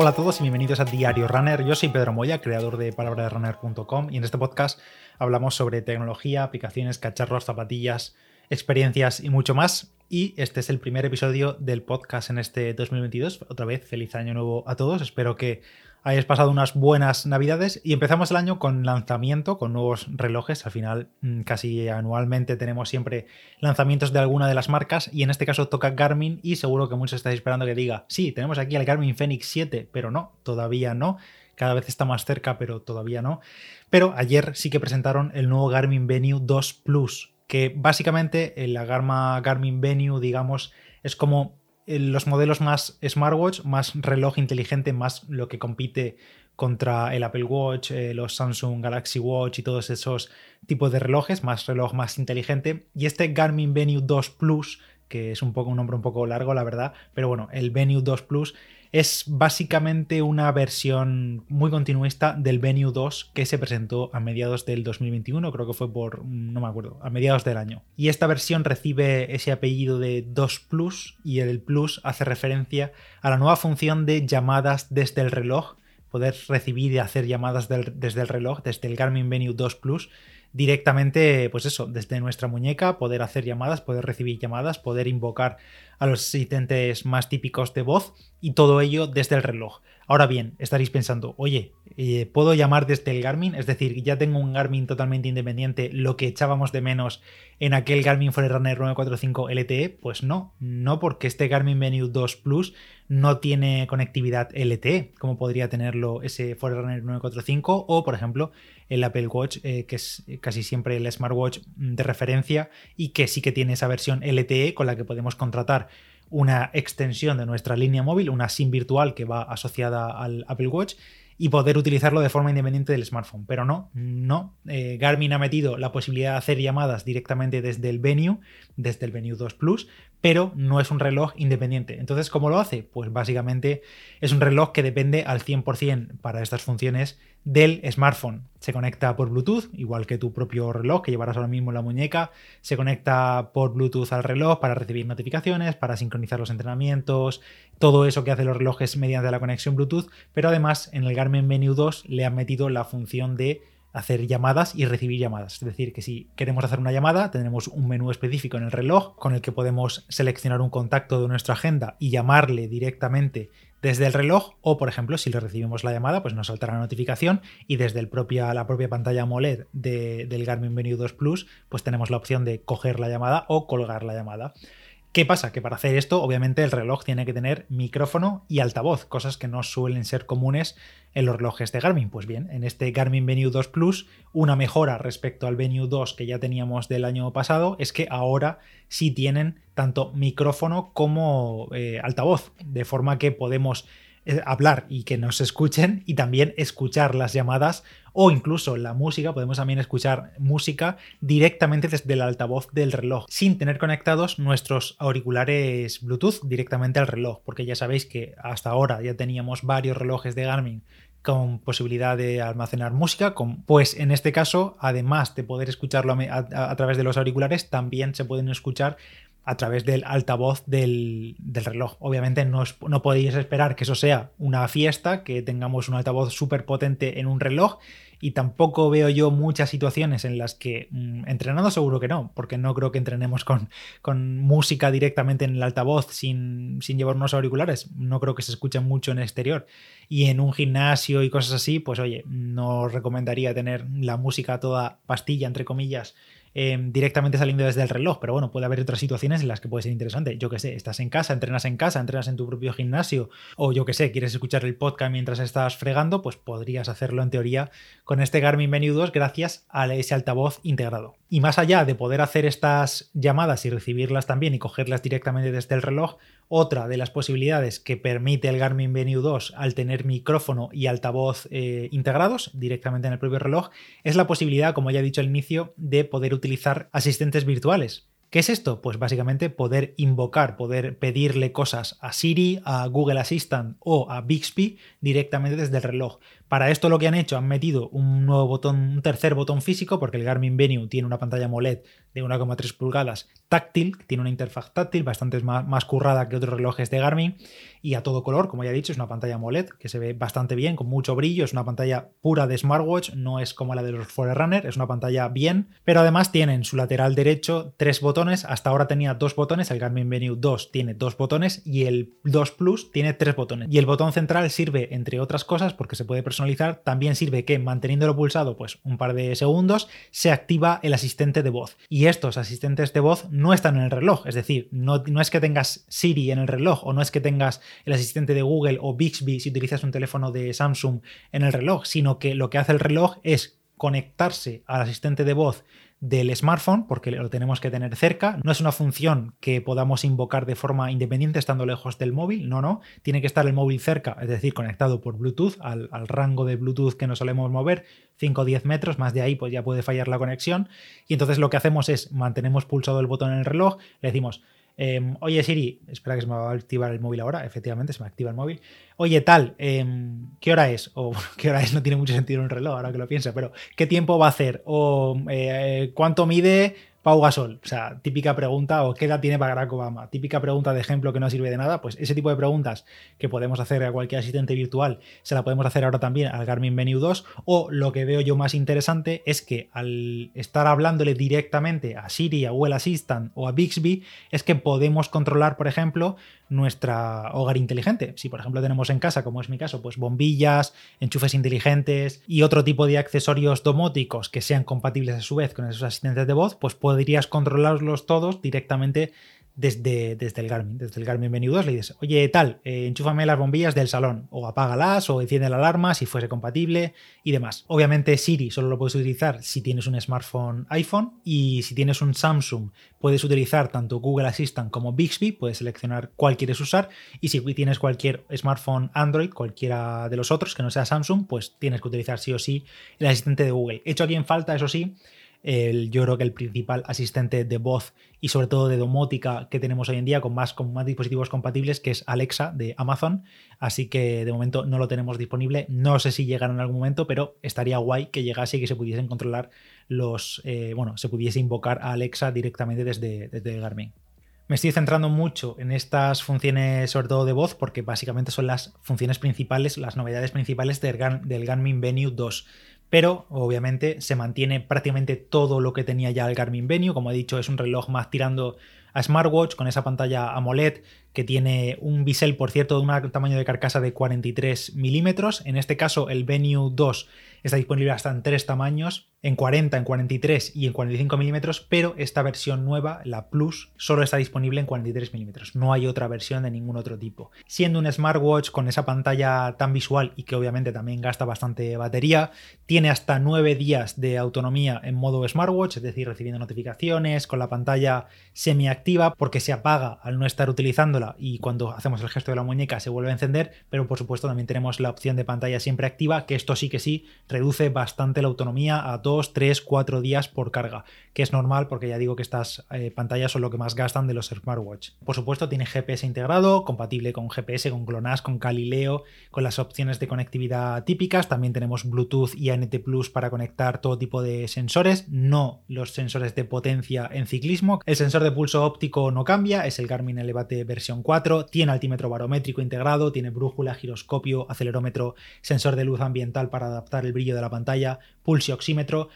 Hola a todos y bienvenidos a Diario Runner. Yo soy Pedro Moya, creador de palabraderunner.com y en este podcast hablamos sobre tecnología, aplicaciones, cacharros, zapatillas, experiencias y mucho más. Y este es el primer episodio del podcast en este 2022. Otra vez, feliz año nuevo a todos. Espero que hayáis pasado unas buenas navidades y empezamos el año con lanzamiento, con nuevos relojes. Al final, mm, casi anualmente tenemos siempre lanzamientos de alguna de las marcas y en este caso toca Garmin y seguro que muchos estáis esperando que diga, sí, tenemos aquí el Garmin Fenix 7, pero no, todavía no. Cada vez está más cerca, pero todavía no. Pero ayer sí que presentaron el nuevo Garmin Venue 2 Plus, que básicamente la gama Garmin Venue, digamos, es como los modelos más smartwatch, más reloj inteligente, más lo que compite contra el Apple Watch, eh, los Samsung Galaxy Watch y todos esos tipos de relojes, más reloj más inteligente. Y este Garmin Venue 2 Plus, que es un poco un nombre un poco largo, la verdad, pero bueno, el Venue 2 Plus es básicamente una versión muy continuista del Venue 2 que se presentó a mediados del 2021, creo que fue por, no me acuerdo, a mediados del año. Y esta versión recibe ese apellido de 2 Plus y el Plus hace referencia a la nueva función de llamadas desde el reloj, poder recibir y hacer llamadas desde el reloj, desde el Garmin Venue 2 Plus directamente, pues eso, desde nuestra muñeca, poder hacer llamadas, poder recibir llamadas, poder invocar a los asistentes más típicos de voz y todo ello desde el reloj. Ahora bien, estaréis pensando, oye, eh, ¿puedo llamar desde el Garmin? Es decir, ya tengo un Garmin totalmente independiente, lo que echábamos de menos en aquel Garmin Forerunner 945 LTE. Pues no, no porque este Garmin Venue 2 Plus no tiene conectividad LTE, como podría tenerlo ese Forerunner 945 o, por ejemplo, el Apple Watch, eh, que es casi siempre el smartwatch de referencia y que sí que tiene esa versión LTE con la que podemos contratar una extensión de nuestra línea móvil, una SIM virtual que va asociada al Apple Watch y poder utilizarlo de forma independiente del smartphone. Pero no, no. Eh, Garmin ha metido la posibilidad de hacer llamadas directamente desde el Venue, desde el Venue 2 Plus, pero no es un reloj independiente. Entonces, ¿cómo lo hace? Pues básicamente es un reloj que depende al 100% para estas funciones del smartphone. Se conecta por Bluetooth, igual que tu propio reloj que llevarás ahora mismo en la muñeca. Se conecta por Bluetooth al reloj para recibir notificaciones, para sincronizar los entrenamientos, todo eso que hacen los relojes mediante la conexión Bluetooth. Pero además en el Garmin Venue 2 le han metido la función de hacer llamadas y recibir llamadas. Es decir, que si queremos hacer una llamada, tendremos un menú específico en el reloj con el que podemos seleccionar un contacto de nuestra agenda y llamarle directamente desde el reloj o, por ejemplo, si le recibimos la llamada, pues nos saltará la notificación y desde el propia, la propia pantalla AMOLED del Garmin Venue 2 Plus, pues tenemos la opción de coger la llamada o colgar la llamada. ¿Qué pasa? Que para hacer esto, obviamente, el reloj tiene que tener micrófono y altavoz, cosas que no suelen ser comunes en los relojes de Garmin. Pues bien, en este Garmin Venue 2 Plus, una mejora respecto al Venue 2 que ya teníamos del año pasado es que ahora sí tienen tanto micrófono como eh, altavoz, de forma que podemos hablar y que nos escuchen y también escuchar las llamadas o incluso la música, podemos también escuchar música directamente desde el altavoz del reloj, sin tener conectados nuestros auriculares Bluetooth directamente al reloj, porque ya sabéis que hasta ahora ya teníamos varios relojes de Garmin con posibilidad de almacenar música, pues en este caso, además de poder escucharlo a, través de los auriculares, también se pueden escuchar a través del altavoz del, reloj. Obviamente no, no, podéis esperar que eso sea una fiesta, que tengamos un altavoz súper potente en un reloj y tampoco veo yo muchas situaciones en las que mm, entrenando seguro que no, porque no creo que entrenemos con, con música directamente en el altavoz sin, sin llevar auriculares. No creo que se escuche mucho en el exterior. Y en un gimnasio y cosas así, pues oye, no recomendaría tener la música toda pastilla, entre comillas, Em, directamente saliendo desde el reloj, pero bueno, puede haber otras situaciones en las que puede ser interesante. Yo que sé, estás en casa, entrenas en casa, entrenas en tu propio gimnasio, o yo que sé, quieres escuchar el podcast mientras estás fregando, pues podrías hacerlo en teoría con este Garmin Venue 2 gracias a ese altavoz integrado. Y más allá de poder hacer estas llamadas y recibirlas también y cogerlas directamente desde el reloj, otra de las posibilidades que permite el Garmin Venue 2 al tener micrófono y altavoz eh, integrados directamente en el propio reloj es la posibilidad, como ya he dicho al inicio, de poder utilizar asistentes virtuales. ¿Qué es esto? Pues básicamente poder invocar, poder pedirle cosas a Siri, a Google Assistant o a Bixby directamente desde el reloj. Para esto lo que han hecho, han metido un nuevo botón, un tercer botón físico, porque el Garmin Venue tiene una pantalla AMOLED de 1,3 pulgadas táctil, tiene una interfaz táctil bastante más, currada que otros relojes de Garmin y a todo color, como ya he dicho, es una pantalla AMOLED que se ve bastante bien, con mucho brillo, es una pantalla pura de smartwatch, no es como la de los Forerunner, es una pantalla bien, pero además tiene en su lateral derecho tres botones, hasta ahora tenía dos botones, el Garmin Venue 2 tiene dos botones y el 2 Plus tiene tres botones. Y el botón central sirve, entre otras cosas, porque se puede personalizar, también sirve que manteniéndolo pulsado pues un par de segundos, se activa el asistente de voz. Y estos asistentes de voz no están en el reloj, es decir, no, no es que tengas Siri en el reloj o no es que tengas el asistente de Google o Bixby si utilizas un teléfono de Samsung en el reloj, sino que lo que hace el reloj es conectarse al asistente de voz del smartphone, porque lo tenemos que tener cerca. No es una función que podamos invocar de forma independiente estando lejos del móvil, no, no. Tiene que estar el móvil cerca, es decir, conectado por Bluetooth al, rango de Bluetooth que nos solemos mover, 5 o 10 metros, más de ahí pues ya puede fallar la conexión. Y entonces lo que hacemos es mantenemos pulsado el botón en el reloj, le decimos Em, oye Siri, espera que se me va a activar el móvil ahora, efectivamente se me activa el móvil. Oye tal, em, ¿qué hora es? O qué hora es, no tiene mucho sentido un reloj ahora que lo pienso, pero ¿qué tiempo va a hacer? O eh, ¿cuánto mide Pau Gasol, o sea, típica pregunta, o qué edad tiene Barack Obama, típica pregunta de ejemplo que no sirve de nada, pues ese tipo de preguntas que podemos hacer a cualquier asistente virtual, se la podemos hacer ahora también al Garmin Venue 2, o lo que veo yo más interesante es que al estar hablándole directamente a Siri, a Google Assistant o a Bixby, es que podemos controlar, por ejemplo, nuestra hogar inteligente. Si por ejemplo tenemos en casa, como es mi caso, pues bombillas, enchufes inteligentes y otro tipo de accesorios domóticos que sean compatibles a su vez con esos asistentes de voz, pues podrías controlarlos todos directamente desde, desde el Garmin, desde el Garmin Venue 2 le dices, oye, tal, eh, enchúfame las bombillas del salón, o apágalas, o enciende la alarma si fuese compatible y demás. Obviamente Siri solo lo puedes utilizar si tienes un smartphone iPhone y si tienes un Samsung puedes utilizar tanto Google Assistant como Bixby, puedes seleccionar cuál quieres usar y si tienes cualquier smartphone Android, cualquiera de los otros que no sea Samsung, pues tienes que utilizar sí o sí el asistente de Google. Hecho aquí en falta, eso sí, el, yo creo que el principal asistente de voz y sobre todo de domótica que tenemos hoy en día con más, con más dispositivos compatibles, que es Alexa de Amazon. Así que de momento no lo tenemos disponible. No sé si llegará en algún momento, pero estaría guay que llegase y que se pudiesen controlar los. Eh, bueno, se pudiese invocar a Alexa directamente desde, desde Garmin. Me estoy centrando mucho en estas funciones, sobre todo de voz, porque básicamente son las funciones principales, las novedades principales del, del Garmin Venue 2 pero obviamente se mantiene prácticamente todo lo que tenía ya el Garmin Venue, como he dicho es un reloj más tirando a smartwatch con esa pantalla AMOLED que tiene un bisel por cierto de un tamaño de carcasa de 43 milímetros, en este caso el Venue 2 está disponible hasta en tres tamaños, en 40, en 43 y en 45 milímetros, pero esta versión nueva, la Plus, solo está disponible en 43 milímetros. No hay otra versión de ningún otro tipo. Siendo un smartwatch con esa pantalla tan visual y que obviamente también gasta bastante batería, tiene hasta 9 días de autonomía en modo smartwatch, es decir, recibiendo notificaciones, con la pantalla semiactiva porque se apaga al no estar utilizándola y cuando hacemos el gesto de la muñeca se vuelve a encender, pero por supuesto también tenemos la opción de pantalla siempre activa, que esto sí que sí reduce bastante la autonomía a 2, 3, 4 días por carga, que es normal porque ya digo que estas eh, pantallas son lo que más gastan de los smartwatch. Por supuesto tiene GPS integrado, compatible con GPS, con GLONASS, con Galileo, con las opciones de conectividad típicas, también tenemos Bluetooth y ANT Plus para conectar todo tipo de sensores, no los sensores de potencia en ciclismo. El sensor de pulso óptico no cambia, es el Garmin Elevate versión 4, tiene altímetro barométrico integrado, tiene brújula, giroscopio, acelerómetro, sensor de luz ambiental para adaptar el brillo de la pantalla, pulso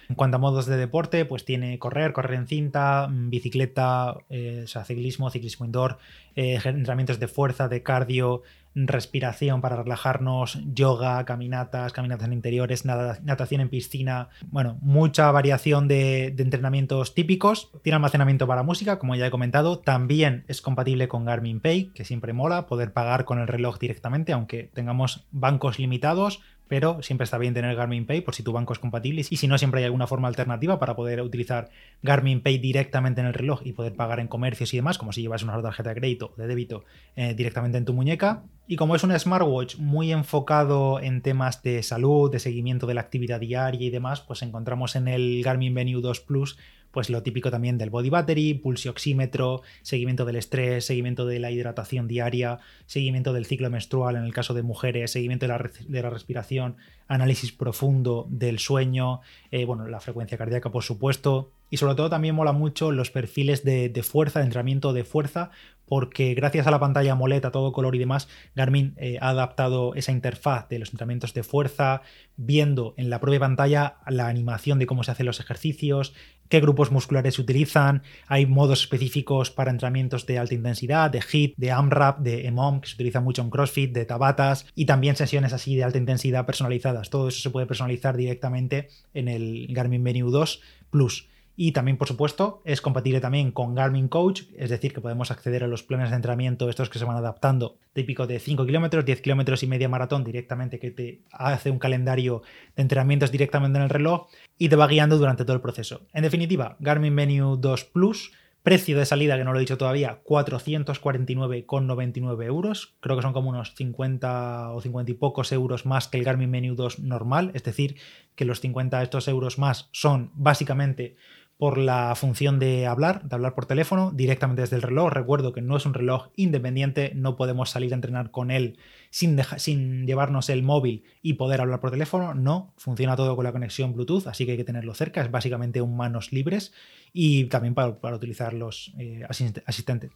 En cuanto a modos de deporte, pues tiene correr, correr en cinta, mm, bicicleta, eh, o sea, ciclismo, ciclismo indoor, eh, entrenamientos de fuerza, de cardio, respiración para relajarnos, yoga, caminatas, caminatas en interiores, natación en piscina, bueno, mucha variación de, de, entrenamientos típicos. Tiene almacenamiento para música, como ya he comentado, también es compatible con Garmin Pay, que siempre mola, poder pagar con el reloj directamente, aunque tengamos bancos limitados, pero siempre está bien tener Garmin Pay por si tu banco es compatible y si no, siempre hay alguna forma alternativa para poder utilizar Garmin Pay directamente en el reloj y poder pagar en comercios y demás, como si llevas una tarjeta de crédito o de débito eh, directamente en tu muñeca. Y como es un smartwatch muy enfocado en temas de salud, de seguimiento de la actividad diaria y demás, pues encontramos en el Garmin Venue 2 Plus pues lo típico también del body battery, pulsioxímetro, seguimiento del estrés, seguimiento de la hidratación diaria, seguimiento del ciclo menstrual en el caso de mujeres, seguimiento de la, de la respiración, análisis profundo del sueño, eh, bueno, la frecuencia cardíaca, por supuesto. Y sobre todo también mola mucho los perfiles de, fuerza, de entrenamiento de fuerza, porque gracias a la pantalla AMOLED a todo color y demás, Garmin eh, ha adaptado esa interfaz de los entrenamientos de fuerza, viendo en la propia pantalla la animación de cómo se hacen los ejercicios, qué grupos musculares se utilizan, hay modos específicos para entrenamientos de alta intensidad, de HIIT, de AMRAP, de EMOM, que se utiliza mucho en CrossFit, de Tabatas y también sesiones así de alta intensidad personalizadas. Todo eso se puede personalizar directamente en el Garmin Venue 2 Plus. Y también, por supuesto, es compatible también con Garmin Coach, es decir, que podemos acceder a los planes de entrenamiento, estos que se van adaptando, típico de 5 kilómetros, 10 kilómetros y media maratón directamente, que te hace un calendario de entrenamientos directamente en el reloj y te va guiando durante todo el proceso. En definitiva, Garmin Venue 2 Plus, precio de salida, que no lo he dicho todavía, 449,99 euros. Creo que son como unos 50 o 50 y pocos euros más que el Garmin Venue 2 normal, es decir, que los 50 estos euros más son básicamente por la función de hablar, de hablar por teléfono directamente desde el reloj. Recuerdo que no es un reloj independiente, no podemos salir a entrenar con él sin, sin llevarnos el móvil y poder hablar por teléfono. No, funciona todo con la conexión Bluetooth, así que hay que tenerlo cerca. Es básicamente un manos libres y también para, utilizar los eh, asistentes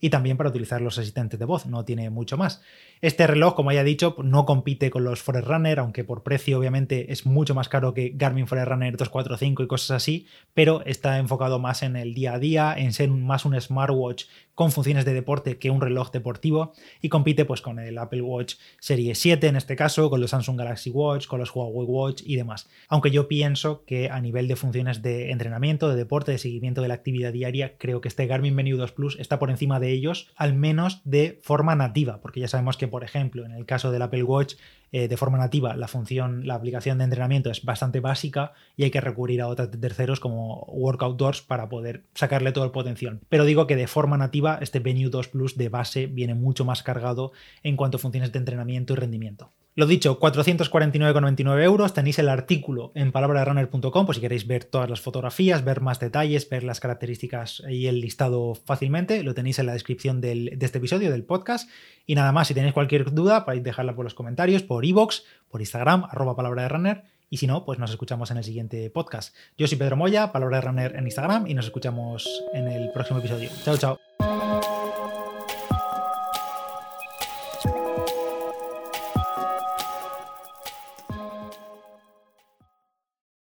y también para utilizar los asistentes de voz, no tiene mucho más. Este reloj, como ya he dicho, no compite con los Forerunner, aunque por precio obviamente es mucho más caro que Garmin Forerunner 245 y cosas así, pero está enfocado más en el día a día, en ser más un smartwatch con funciones de deporte que un reloj deportivo y compite pues con el Apple Watch Serie 7 en este caso, con los Samsung Galaxy Watch, con los Huawei Watch y demás. Aunque yo pienso que a nivel de funciones de entrenamiento, de deporte, de seguimiento de la actividad diaria, creo que este Garmin Venue 2 Plus está por encima de ellos, al menos de forma nativa, porque ya sabemos que por ejemplo en el caso del Apple Watch eh, de forma nativa la función, la aplicación de entrenamiento es bastante básica y hay que recurrir a otros terceros como Workout Doors para poder sacarle todo el potencial. Pero digo que de forma nativa este Venue 2 Plus de base viene mucho más cargado en cuanto a funciones de entrenamiento y rendimiento. Lo dicho, 449,99 euros. Tenéis el artículo en palabraderunner.com por si queréis ver todas las fotografías, ver más detalles, ver las características y el listado fácilmente. Lo tenéis en la descripción de este episodio, del podcast. Y nada más, si tenéis cualquier duda, podéis dejarla por los comentarios, por iVoox, por Instagram, arroba palabra de runner. Y si no, pues nos escuchamos en el siguiente podcast. Yo soy Pedro Moya, palabra de runner en Instagram, y nos escuchamos en el próximo episodio. Chao, chao.